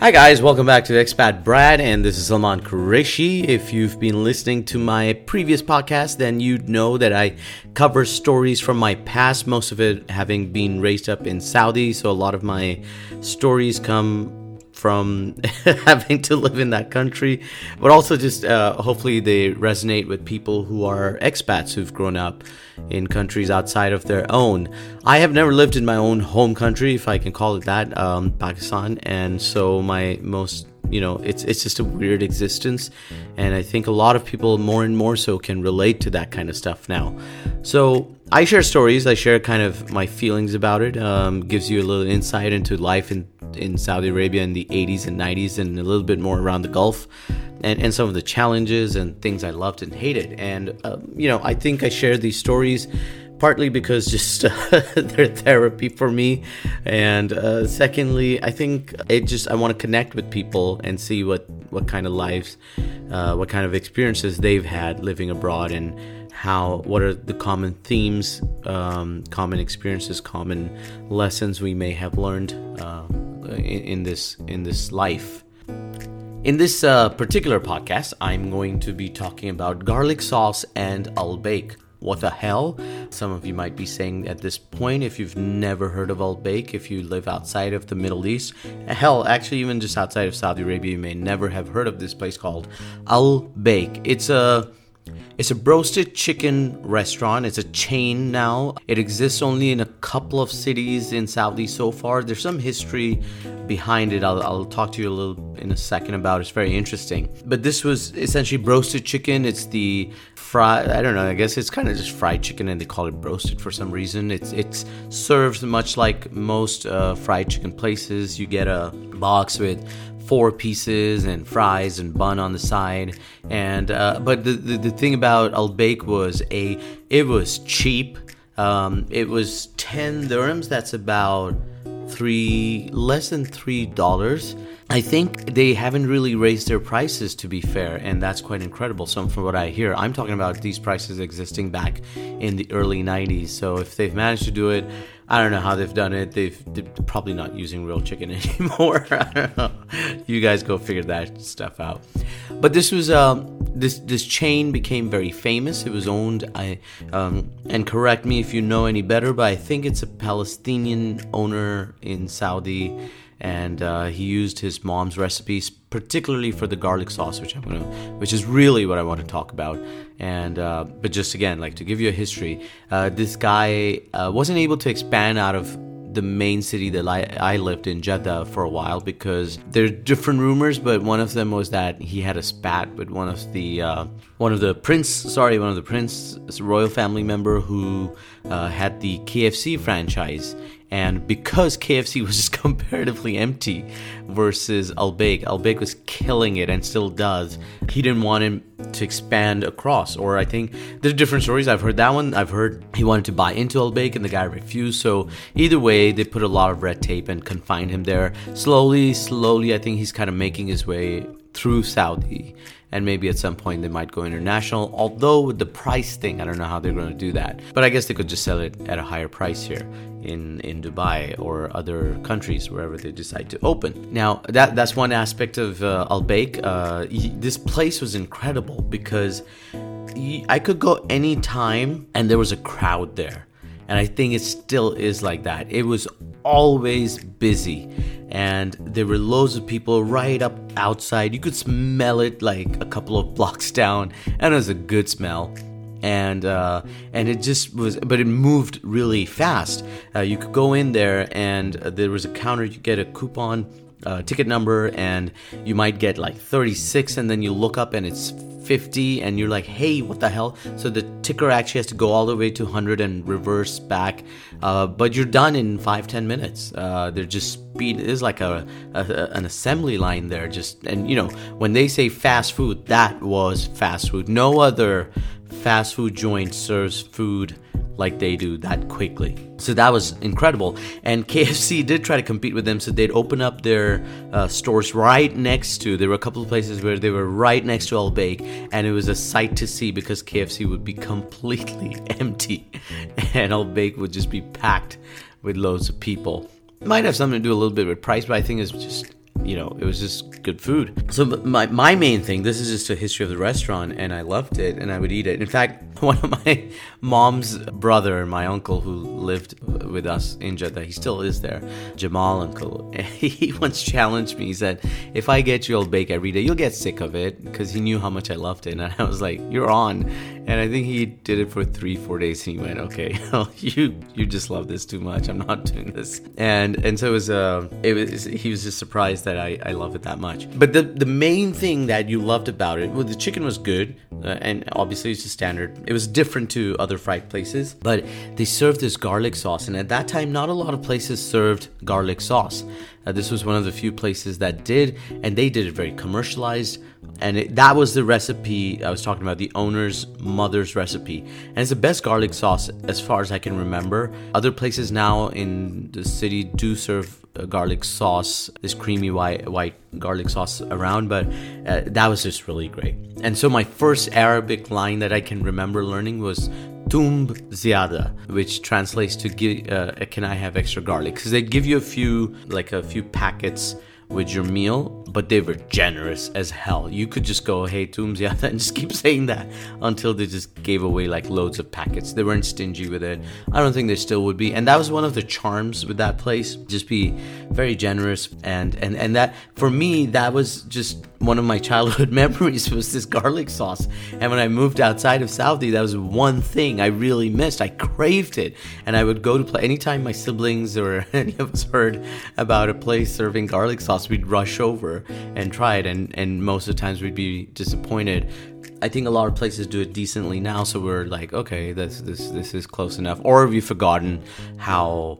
Hi guys, welcome back to Expat Brad, and this is Salman Qureshi. If you've been listening to my previous podcast, then you'd know that I cover stories from my past, most of it having been raised up in Saudi, so a lot of my stories come from having to live in that country, but also just uh, hopefully they resonate with people who are expats who've grown up in countries outside of their own. I have never lived in my own home country, if I can call it that, um, Pakistan, and so my most you know it's it's just a weird existence and i think a lot of people more and more so can relate to that kind of stuff now so i share stories i share kind of my feelings about it um, gives you a little insight into life in in saudi arabia in the 80s and 90s and a little bit more around the gulf and, and some of the challenges and things i loved and hated. And uh, you know i think i share these stories partly because just uh, they're therapy for me. And uh, secondly i think it just i want to connect with people and see what what kind of lives uh, what kind of experiences they've had living abroad and how what are the common themes um, common experiences common lessons we may have learned uh, in, in, this in this life in this uh, particular podcast i'm going to be talking about garlic sauce and al baik what the hell? Some of you might be saying at this point, if you've never heard of Al Baik, if you live outside of the Middle East, hell, actually, even just outside of Saudi Arabia, you may never have heard of this place called Al Baik. It's a it's a roasted chicken restaurant. It's a chain now. It exists only in a couple of cities in Saudi so far. There's some history behind it. I'll, I'll talk to you a little in a second about. It's very interesting. But this was essentially roasted chicken. It's the fried. I don't know. I guess it's kind of just fried chicken, and they call it roasted for some reason. It's it's served much like most uh, fried chicken places. You get a box with four pieces and fries and bun on the side. And uh, but the, the, the thing about Al Baik was a it was cheap. Um, it was ten dirhams. That's about three less than three dollars. I think they haven't really raised their prices to be fair, and that's quite incredible. So, from what I hear, I'm talking about these prices existing back in the early 90s. So, if they've managed to do it, I don't know how they've done it. They've they're probably not using real chicken anymore. I don't know. You guys go figure that stuff out. But this was um this this chain became very famous. It was owned. I um, and correct me if you know any better, but I think it's a Palestinian owner in Saudi and uh, he used his mom's recipes, particularly for the garlic sauce, which I'm gonna, which is really what I want to talk about. And uh, but just again, like to give you a history, uh, this guy uh, wasn't able to expand out of the main city that I, I lived in, Jeddah, for a while because there's different rumors, but one of them was that he had a spat with one of the uh, one of the prince, sorry, one of the prince royal family member who uh, had the KFC franchise and because KFC was just comparatively empty versus Al Baik, Al Baik was killing it and still does. He didn't want him to expand across, or I think there's different stories. I've heard that one. I've heard he wanted to buy into Al Baik and the guy refused. So either way, they put a lot of red tape and confined him there. Slowly, slowly, I think he's kind of making his way through Saudi and maybe at some point they might go international. Although with the price thing, I don't know how they're going to do that. But I guess they could just sell it at a higher price here in in Dubai or other countries wherever they decide to open. Now that that's one aspect of uh, Al Baik. Uh, this place was incredible because I could go anytime and there was a crowd there. And I think it still is like that. It was always busy and there were loads of people right up outside. You could smell it like a couple of blocks down, and it was a good smell. And uh, and it just was, but it moved really fast. Uh, you could go in there, and there was a counter. You get a coupon uh, ticket number, and you might get like 36, and then you look up, and it's 50 and you're like hey what the hell? So the ticker actually has to go all the way to 100 and reverse back uh, but you're done in five ten minutes. Uh, they're just speed is like a, a, an assembly line there just and you know when they say fast food that was fast food. No other fast food joint serves food like they do that quickly. So that was incredible. And KFC did try to compete with them, so they'd open up their uh, stores right next to. There were a couple of places where they were right next to Al Baik, and it was a sight to see because KFC would be completely empty, and Al Baik would just be packed with loads of people. Might have something to do a little bit with price, but I think it's just you know, it was just good food. So my, my main thing, this is just a history of the restaurant and I loved it and I would eat it. In fact, one of my mom's brother, my uncle who lived with us in Jeddah, he still is there, Jamal uncle, he once challenged me. He said, if I get you Al Baik every day, you'll get sick of it because he knew how much I loved it. And I was like, you're on. And I think he did it for three, four days. And he went, okay, you, you just love this too much. I'm not doing this. And, and so it was, uh, it was, he was just surprised that I, I love it that much. But the, the main thing that you loved about it, well, the chicken was good. Uh, and obviously it's just standard. It was different to other fried places, but they served this garlic sauce. And at that time, not a lot of places served garlic sauce. Uh, this was one of the few places that did, and they did it very commercialized. And it, that was the recipe I was talking about, the owner's mother's recipe. And it's the best garlic sauce as far as I can remember. Other places now in the city do serve garlic sauce, this creamy white white garlic sauce around, but uh, that was just really great. And so my first Arabic line that I can remember learning was "tumb ziyada," which translates to give, uh, "Can I have extra garlic?" Because they give you a few like a few packets with your meal, but they were generous as hell. You could just go, hey, Tooms, yeah, and just keep saying that until they just gave away like loads of packets. They weren't stingy with it. I don't think they still would be. And that was one of the charms with that place. Just be very generous. And, and, and that, for me, that was just one of my childhood memories was this garlic sauce. And when I moved outside of Saudi, that was one thing I really missed. I craved it. And I would go to play anytime my siblings or any of us heard about a place serving garlic sauce we'd rush over and try it, and, and most of the times we'd be disappointed. I think a lot of places do it decently now, so we're like, okay, this this this is close enough. Or have you forgotten how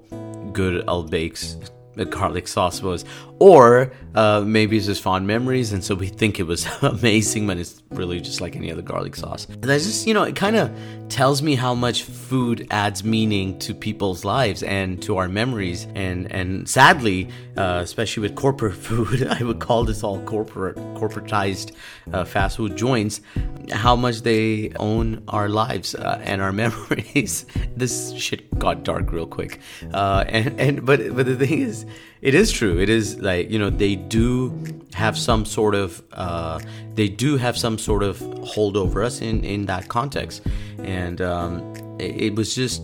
good Al Baik's uh, garlic sauce was? Or uh, maybe it's just fond memories, and so we think it was amazing when it's really just like any other garlic sauce. And that's just, you know, it kind of tells me how much food adds meaning to people's lives and to our memories. And and sadly, uh, especially with corporate food, I would call this all corporate corporatized uh, fast food joints, how much they own our lives uh, and our memories. this shit got dark real quick. Uh, and and but but the thing is it is true. It is like you know they do have some sort of uh, they do have some sort of hold over us in in that context, and um, it, it was just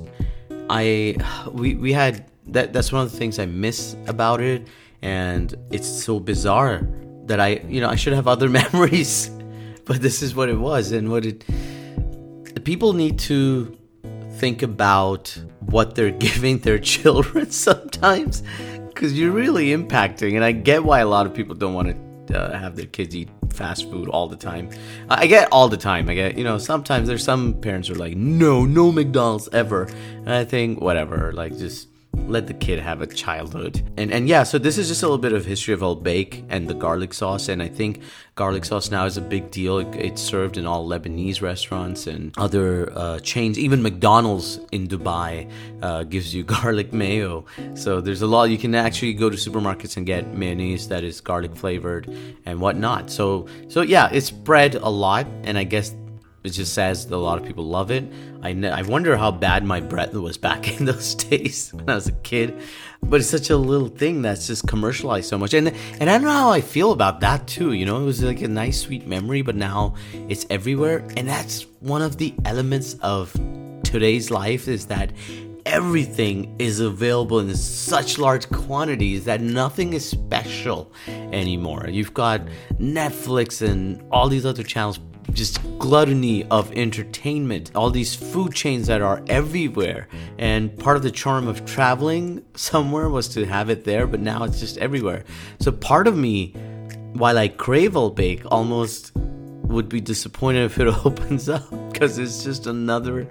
I we we had that that's one of the things I miss about it, and it's so bizarre that I you know I should have other memories, but this is what it was. And what it. People need to think about what they're giving their children sometimes because you're really impacting. And I get why a lot of people don't want to uh, have their kids eat fast food all the time. I get all the time. I get, you know, sometimes there's some parents who are like, no, no McDonald's ever. And I think, whatever, like just let the kid have a childhood. And and yeah, so this is just a little bit of history of Al Baik and the garlic sauce. And I think garlic sauce now is a big deal. It, it's served in all Lebanese restaurants and other uh, chains. Even McDonald's in Dubai uh, gives you garlic mayo. So there's a lot. You can actually go to supermarkets and get mayonnaise that is garlic flavored and whatnot. So so yeah, it's spread a lot. And I guess it just says that a lot of people love it. I, I wonder how bad my breath was back in those days when I was a kid. But it's such a little thing that's just commercialized so much. And and I don't know how I feel about that too. You know, it was like a nice sweet memory, but now it's everywhere. And that's one of the elements of today's life is that everything is available in such large quantities that nothing is special anymore. You've got Netflix and all these other channels just gluttony of entertainment, all these food chains that are everywhere. And part of the charm of traveling somewhere was to have it there, but now it's just everywhere. So part of me, while I crave Al Baik, almost would be disappointed if it opens up because it's just another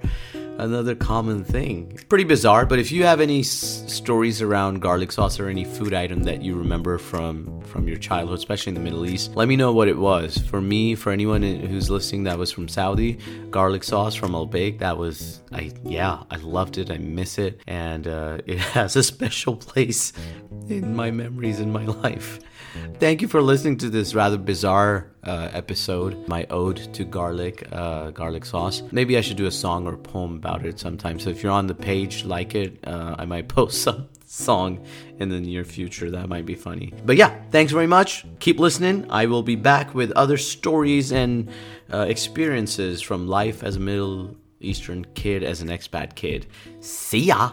another common thing. Pretty bizarre, but if you have any s- stories around garlic sauce or any food item that you remember from from your childhood, especially in the Middle East, let me know what it was. For me, for anyone who's listening that was from Saudi, garlic sauce from Al Baik, that was I yeah, I loved it. I miss it and uh, it has a special place in my memories in my life. Thank you for listening to this rather bizarre uh, episode, my ode to garlic, uh, garlic sauce. Maybe I should do a song or poem about it sometime. So if you're on the page, like it, uh, I might post some song in the near future. That might be funny. But yeah, thanks very much. Keep listening. I will be back with other stories and uh, experiences from life as a Middle Eastern kid, as an expat kid. See ya!